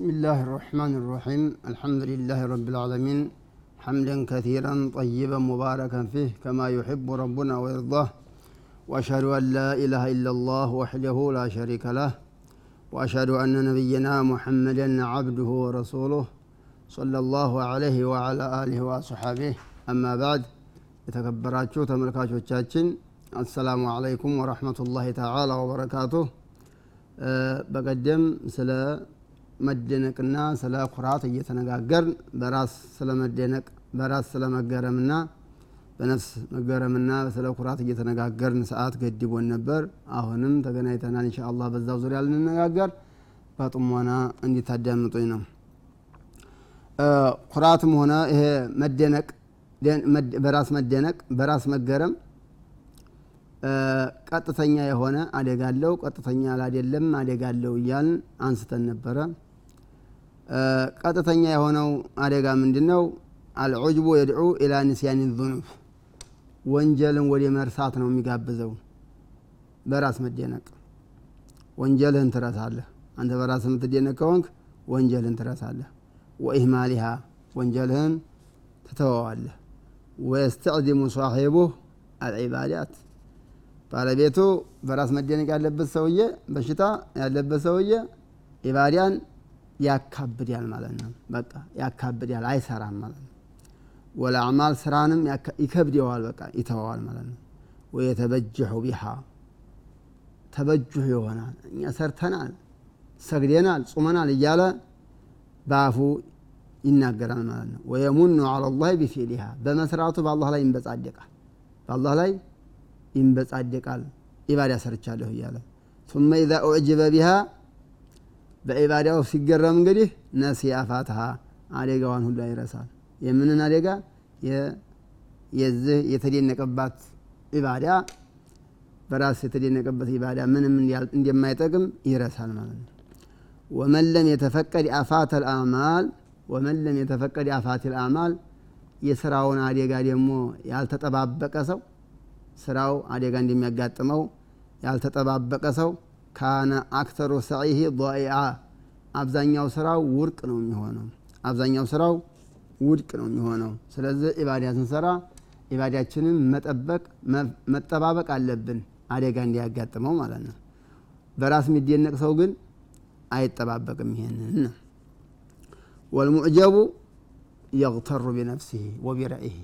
بسم الله الرحمن الرحيم الحمد لله رب العالمين حمدا كثيرا طيبا مباركا فيه كما يحب ربنا ويرضاه واشهد ان لا اله الا الله وحده لا شريك له واشهد ان نبينا محمدا عبده ورسوله صلى الله عليه وعلى اله واصحابه اما بعد የተከበራችሁ ተመልካቾቻችን አሰላሙ አለይኩም ወረህመቱላሂ ተዓላ ወበረካቱህ በቀደም ስለ መደነቅና ስለ ኩራት እየተነጋገርን በራስ ስለ መደነቅ በራስ ስለ መገረምና በነፍስ መገረምና ስለ ኩራት እየተነጋገርን ሰዓት ገድቦን ነበር። አሁንም ተገናኝተናል እንሻ አላህ በዛው ዙሪያ ልንነጋገር በጥሞና እንዲታዳምጡኝ ነው። ኩራትም ሆነ ይሄ መደነቅ በራስ መደነቅ በራስ መገረም ቀጥተኛ የሆነ አደጋ አለው ቀጥተኛ ላደለም አደጋ አለው እያልን አንስተን ነበረ ቀጥተኛ የሆነው አደጋ ምንድን ነው አልዑጅቡ የድዑ ኢላ ንስያን ዙኑብ። ወንጀልን ወደ መርሳት ነው የሚጋብዘው። በራስ መደነቅ። ወንጀልህን ትረሳለህ። አንተ በራስ የምትደነቅ ከሆንክ ወንጀልህን ትረሳለህ። ወኢህማሊሃ ወንጀልህን ትተወዋለህ። ወየስተዕዚሙ ሳሒቡህ አልዒባዳት። ባለቤቱ በራስ መደነቅ ያለበት ሰውዬ በሽታ ያለበት ሰውዬ ኢባዳን ያካብዳል ማለት ነው በቃ ያካብዳል አይሰራም ማለት ነው ወለአዕማል ስራንም ይከብደዋል በቃ ይተወዋል ማለት ነው ወየተበጅሑ ቢሃ ተበጅሑ ይሆናል እኛ ሰርተናል ሰግደናል ጹመናል እያለ በአፉ ይናገራል ማለት ነው ወየሙኑ አላ ላህ ቢፊዕሊሃ በመስራቱ በአላህ ላይ ይንበጻደቃል በአላህ ላይ ይንበጻደቃል ኢባዳ ሰርቻለሁ እያለ ثم إذا أعجب بها በኢባዳው ሲገረም እንግዲህ ነሲ አፋትሃ አደጋዋን ሁሉ ይረሳል የምንን አደጋ? የዚህ የተደነቀባት ኢባዳ በራስ የተደነቀበት ኢባዳ ምንም እንደማይጠቅም ይረሳል ማለት ነው። ወመን ለም የተፈቀድ አፋት አልአማል ወመን የተፈቀድ አፋት አልአማል የስራውን አደጋ ደግሞ ያልተጠባበቀ ሰው ስራው አደጋ እንደሚያጋጥመው ያልተጠባበቀ ሰው ካነ አክተሩ ሰዒህ ضኢዓ አብዛኛው ስራው ውድቅ ነው የሚሆነው። አብዛኛው ስራው ውድቅ ነው የሚሆነው። ስለዚህ ኢባዳ ስንሰራ ኢባዳችንን መጠበቅ መጠባበቅ አለብን አደጋ እንዲያጋጥመው ማለት ነው። በራስ የሚደነቅ ሰው ግን አይጠባበቅም ይሄንን ወልሙዕጀቡ የግተሩ ቢነፍሲህ ወቢረኢህ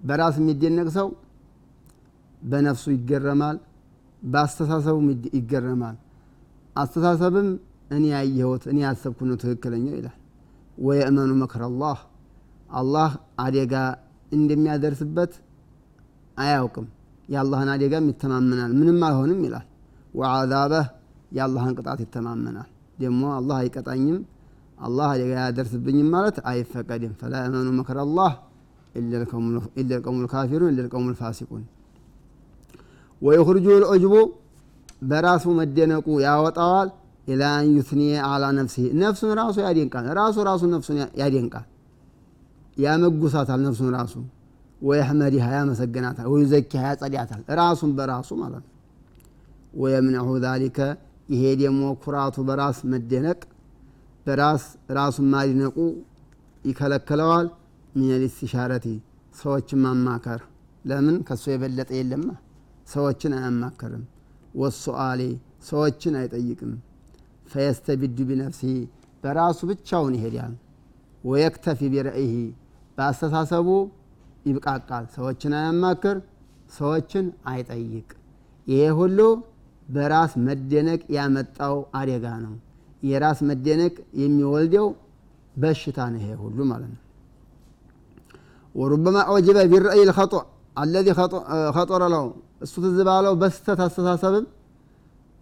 በራስ የሚደነቅ ሰው በነፍሱ ይገረማል በአስተሳሰቡም ይገረማል። አስተሳሰብም እኔ ያየሁት እኔ ያሰብኩ ነው ትክክለኛው ይላል። ወየእመኑ መክር አላህ አላህ አደጋ እንደሚያደርስበት አያውቅም። የአላህን አደጋም ይተማመናል ምንም አይሆንም ይላል። ወዓዛበህ የአላህን ቅጣት ይተማመናል። ደግሞ አላህ አይቀጣኝም አላህ አደጋ ያደርስብኝም ማለት አይፈቀድም። ፈላ የእመኑ መክር አላህ ኢላ ልቀውሙ ልካፊሩን ኢላ ወይኽርጁ ልዑጅቡ በራሱ መደነቁ ያወጣዋል። ኢላ አን ዩትኒየ አላ ነፍሲህ ነፍሱን ራሱ ያደንቃል። ራሱ ራሱ ነፍሱን ያደንቃል። ያሞግሳታል ነፍሱን ራሱ። ويحمدها ያመሰግናታል። ويزكيها ያጸዳታል። ራሱን በራሱ ማለት ነው። ويمنعه ذلك ይሄ ደግሞ ኩራቱ በራስ መደነቅ በራስ ራሱን ማድነቁ ይከለክለዋል። من الاستشارة ሰዎችን ማማከር። ለምን? ከሱ የበለጠ የለማ ሰዎችን አያማከርም والسؤال ሰዎችን አይጠይቅም። فيستبد بنفسه በራሱ ብቻውን ይሄዳል። ወየክተፊ ቢረእይህ በአስተሳሰቡ ይብቃቃል። ሰዎችን አያማክር ሰዎችን አይጠይቅ። ይሄ ሁሉ በራስ መደነቅ ያመጣው አደጋ ነው። የራስ መደነቅ የሚወልደው በሽታ ነው ይሄ ሁሉ ማለት ነው። ወሩበማ ዑጅበ ቢረእይ ልኸጡዕ አለዚ ኸጦረ ለው እሱ ትዝ ባለው በስተት አስተሳሰብም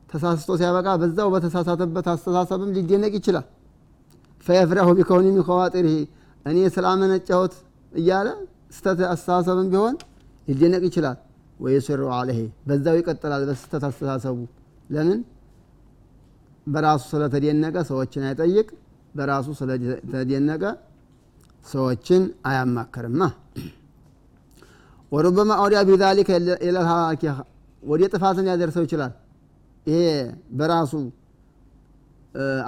ተሳስቶ ሲያበቃ በዛው በተሳሳተበት አስተሳሰብም ሊደነቅ ይችላል። ፈየፍረሁ ቢከውኒ ሚን ከዋጢርህ እኔ ስላመነጫሁት እያለ ስተት አስተሳሰብም ቢሆን ሊደነቅ ይችላል። ወይስሩ አለህ በዛው ይቀጥላል በስተት አስተሳሰቡ። ለምን? በራሱ ስለተደነቀ ሰዎችን አይጠይቅ በራሱ ስለተደነቀ ሰዎችን አያማክርማ وربما أودي بذلك إلى الهلاك ወደ ጥፋትን ሊያደርሰው ይችላል ይሄ በራሱ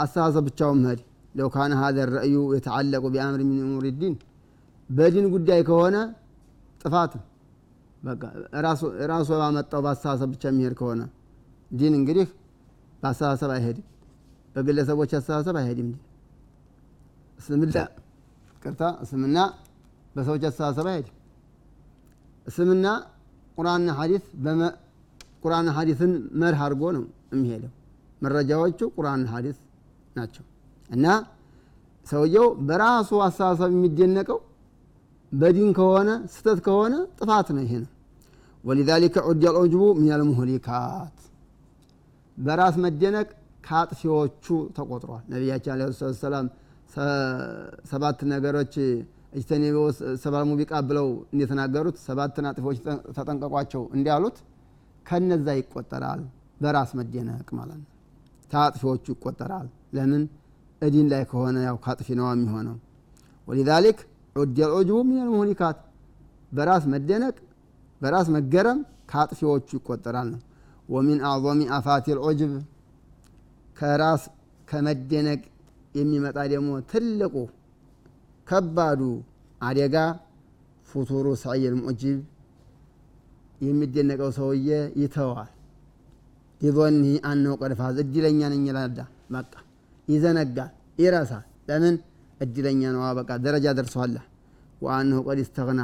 አስተሳሰብ ብቻውን መሄድ لو كان هذا رأيه يتعلق بأمر من أمور الدين በዲን ጉዳይ ከሆነ ጥፋት ራሱ ባመጣው በአስተሳሰብ ብቻ የሚሄድ ከሆነ ዲን እንግዲህ በአስተሳሰብ አይሄድም፣ በግለሰቦች አስተሳሰብ አይሄድም። ዲን እስልምና ቅርታ እስልምና በሰዎች አስተሳሰብ አይሄድም። እስልምና ቁርአንና ሐዲስ ቁርአንና ሐዲስን መርህ አድርጎ ነው የሚሄደው። መረጃዎቹ ቁርአንና ሐዲስ ናቸው እና ሰውየው በራሱ አስተሳሰብ የሚደነቀው በዲን ከሆነ ስተት ከሆነ ጥፋት ነው። ይሄ ነው ወሊዛሊከ ዑድ ሚነል ሙህሊካት በራስ መደነቅ ከአጥፊዎቹ ተቆጥሯል። ነቢያችን ዓለይሂ ሰላም ሰባት ነገሮች እጅተኒቡ ሰባል ሙቢቃ ብለው እንደተናገሩት ሰባትን አጥፊዎች ተጠንቀቋቸው እንዲያሉት ከነዛ ይቆጠራል። በራስ መደነቅ ማለት ነው። ከአጥፊዎቹ ይቆጠራል። ለምን እዲን ላይ ከሆነ ያው ከአጥፊ ነዋ የሚሆነው ወሊዛሊክ ዑድ አልዑጅቡ ሚነል በራስ መደነቅ በራስ መገረም ከአጥፊዎቹ ይቆጠራል ነው። ወሚን አዕظሚ አፋት ልዑጅብ ከራስ ከመደነቅ የሚመጣ ደግሞ ትልቁ ከባዱ አደጋ ፉቱሩ ሰዕይ ልሙዕጅብ የሚደነቀው ሰውዬ ይተዋል። ሊዞኒ አነው ቀድፋዝ እድለኛ ነኝ ይላዳ በቃ ይዘነጋል፣ ይረሳል። ለምን እድለኛ ነዋ በቃ ደረጃ ደርሷላ። ወአነሁ ቀድ ስተግና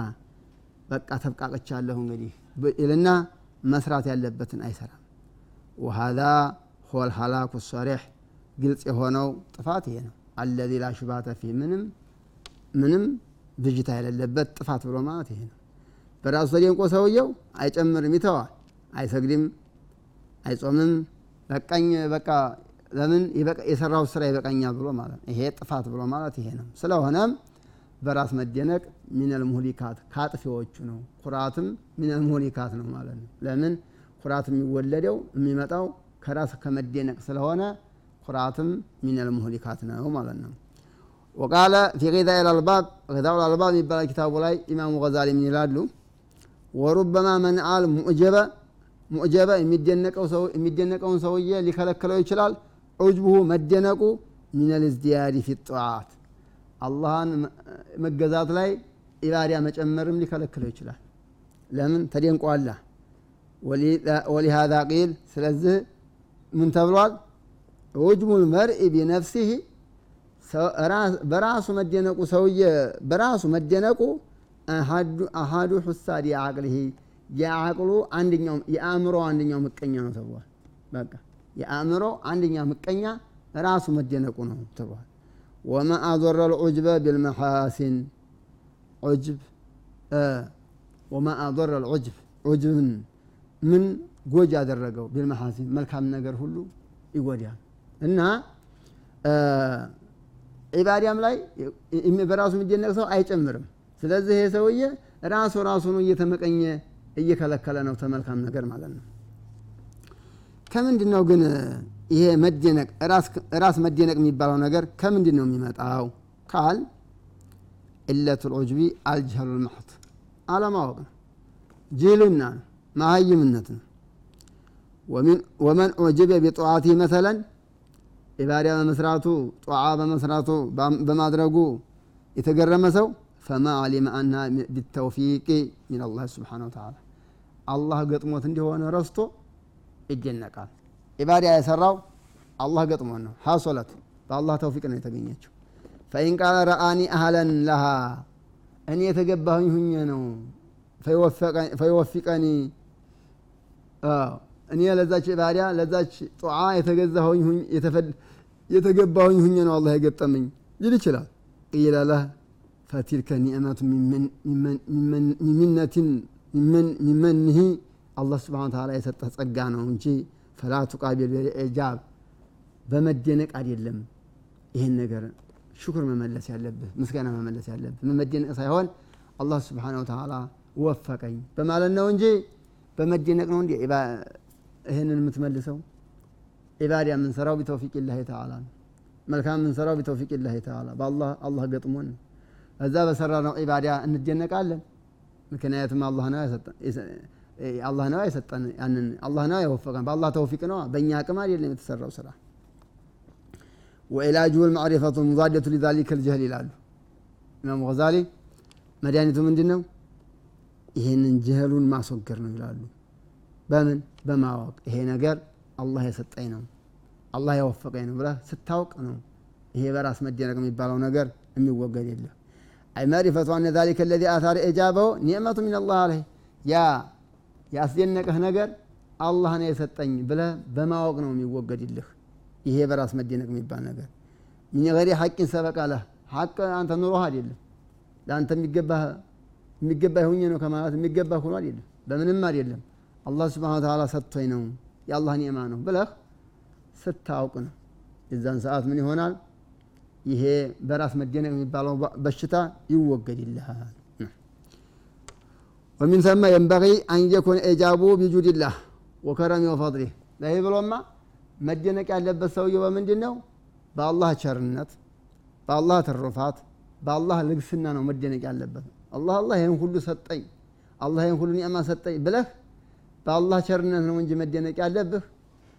በቃ ተብቃቅቻለሁ እንግዲህ ይልና መስራት ያለበትን አይሰራም። ወሃዛ ሆል ሀላኩ ሰሪሕ ግልጽ የሆነው ጥፋት ይሄ ነው። አለዚ ላ ሹባተ ፊህ ምንም ምንም ብዥታ የሌለበት ጥፋት ብሎ ማለት ይሄ ነው። በራሱ ተደንቆ ሰውየው አይጨምርም፣ ይተዋል፣ አይሰግድም፣ አይጾምም። በቃኝ በቃ ለምን የሰራው ስራ ይበቃኛል ብሎ ማለት ይሄ ጥፋት ብሎ ማለት ይሄ ነው። ስለሆነም በራስ መደነቅ ሚነል ሙህሊካት ከአጥፊዎቹ ነው። ኩራትም ሚነል ሙህሊካት ነው ማለት ነው። ለምን ኩራት የሚወለደው የሚመጣው ከራስ ከመደነቅ ስለሆነ ኩራትም ሚነል ሙህሊካት ነው ማለት ነው። ወቃለ ፊ ጊዛ ልአልባብ ጊዛኡ ልአልባብ የሚባል ኪታቡ ላይ ኢማሙ ገዛሊ ምን ይላሉ? ወሩበማ መንአል ሙዕጀበ ሙዕጀበ የሚደነቀውን ሰውዬ ሊከለክለው ይችላል። ዑጅቡሁ መደነቁ ሚነል ዝዲያዲ ፊ ጠዓት አላህን መገዛት ላይ ኢባዳ መጨመርም ሊከለክለው ይችላል። ለምን ተደንቋላ። ወሊሃዛ ቂል ስለዚህ ምን ተብሏል? ዑጅቡል መርኢ ቢነፍሲህ በራሱ መደነቁ ሰውዬ በራሱ መደነቁ አሃዱ ሑሳድ የአቅልህ የአቅሉ አንደኛው የአእምሮ አንደኛው ምቀኛ ነው ተብሏል። በቃ የአእምሮ አንደኛ ምቀኛ ራሱ መደነቁ ነው ተብሏል። ወማ አዞረ ልዑጅበ ቢልመሓሲን ዑጅብ ወማ አዞረ ልዑጅብ ዑጅብን ምን ጎጅ ያደረገው ቢልመሓሲን መልካም ነገር ሁሉ ይጎዳል እና ዒባዳም ላይ በራሱ የሚደነቅ ሰው አይጨምርም። ስለዚህ ይሄ ሰውዬ ራሱ ራሱኑ እየተመቀኘ እየከለከለ ነው ተመልካም ነገር ማለት ነው። ከምንድን ነው ግን ይሄ መደነቅ ራስ መደነቅ የሚባለው ነገር ከምንድን ነው የሚመጣው ካል ኢለቱል ዑጅቢ አልጀህሉል መሕት አለማወቅ ነው፣ ጅህልና ነው፣ መሀይምነት ነው። ወመን ዑጅበ ቢጠዓቲ መሰለን ኢባዳ በመስራቱ ጧዓ በመስራቱ በማድረጉ የተገረመ ሰው ፈማ አሊመ አና ቢተውፊቅ ሚን አላህ ስብሓነ ወተዓላ አላህ ገጥሞት እንዲሆነ ረስቶ ይደነቃል። ኢባዳ የሰራው አላህ ገጥሞት ነው። ሀሶለት በአላህ ተውፊቅ ነው የተገኘችው። ፈኢን ቃለ ረአኒ አህለን ለሃ እኔ የተገባሁኝ ሁኜ ነው ፈይወፊቀኒ እኔ ለዛች ኢባዳ ለዛች ጧዓ የተገባሁኝ ሁኜ ነው አላህ የገጠመኝ ይል ይችላል። ቂለ ለህ ፈቲልከ ኒዕመቱ ሚመነትን ሚመንህ አላህ ስብሓነ ተዓላ የሰጠህ ጸጋ ነው እንጂ ፈላ ቱቃቢል ኢጃብ በመደነቅ አይደለም። ይህን ነገር ሽኩር መመለስ ያለብህ ምስጋና መመለስ ያለብህ በመደነቅ ሳይሆን አላህ ስብሓነሁ ወተዓላ ወፈቀኝ በማለት ነው እንጂ በመደነቅ ነው እንዲ ይህንን የምትመልሰው። ኢባዳ የምንሰራው ቢተውፊቅ ላህ ተዓላ ነው። መልካም የምንሰራው ቢተውፊቅ ላህ ተዓላ በአላህ አላህ ገጥሞን ነው። እዛ በሰራ ነው ኢባዳ እንደነቃለን። ምክንያቱም አላህ ነው አላህ ነው የሰጠን ያንን አላህ ነው የወፈቀን በአላህ ተውፊቅ ነው። በእኛ አቅም አይደለም የተሰራው ስራ። ወኢላጅሁ ልማዕሪፈቱ ሙዛደቱ ሊዛሊከ ልጀህል ይላሉ ኢማሙ ገዛሊ መድኃኒቱ ምንድን ነው ይሄንን ጀህሉን ማስወገድ ነው ይላሉ በምን በማወቅ ይሄ ነገር አላህ የሰጠኝ ነው። አላህ ያወፈቀኝ ነው ብለህ ስታውቅ ነው ይሄ በራስ መደነቅ የሚባለው ነገር የሚወገድ የለ አይ ማሪፈቱ አነ ዛሊከ ለዚ አታር ኢጃበው ኒዕመቱ ምን አላህ አለህ ያ ያስደነቀህ ነገር አላህ ነው የሰጠኝ ብለህ በማወቅ ነው የሚወገድልህ። ይሄ በራስ መደነቅ የሚባል ነገር። ሚን ገሪ ሐቂን ሰበቃ ለህ። ሐቅ አንተ ኑሮህ አይደለም። ለአንተ የሚገባህ የሚገባህ ሁኜ ነው ከማለት የሚገባህ ሆኖ አይደለም። በምንም አይደለም። አላህ ስብሓን ተዓላ ሰጥቶኝ ነው የአላህ ኒዕማ ነው ብለህ ስታውቅ ነው። የዛን ሰዓት ምን ይሆናል? ይሄ በራስ መደነቅ የሚባለው በሽታ ይወገድልሃል ወሚን ሰማ የንበቂ አን የኩን ኢጃቡ ቢጁድላህ ወከረሚ ወፈضሊህ ለይህ ብሎማ መደነቅ ያለበት ሰውየው በምንድን ነው በአላህ ቸርነት በአላህ ትሩፋት በአላህ ልግስና ነው መደነቅ ያለበት። አላህ አላህ ይህን ሁሉ ሰጠኝ አላህ ይህን ሁሉ ኒዕማ ሰጠኝ ብለህ በአላህ ቸርነት ነው እንጂ መደነቅ ያለብህ?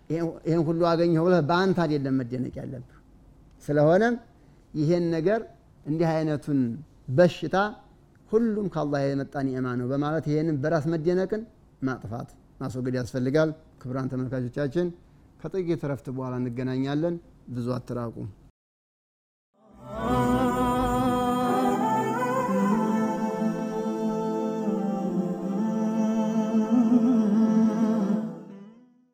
ይህን ሁሉ አገኘሁ ብለህ በአንተ አይደለም መደነቅ ያለብህ። ስለሆነም ይሄን ነገር እንዲህ አይነቱን በሽታ ሁሉም ከአላህ የመጣ ኒዕማ ነው በማለት ይሄንን በራስ መደነቅን ማጥፋት ማስወገድ ያስፈልጋል። ክቡራን ተመልካቾቻችን ከጥቂት ረፍት በኋላ እንገናኛለን። ብዙ አትራቁም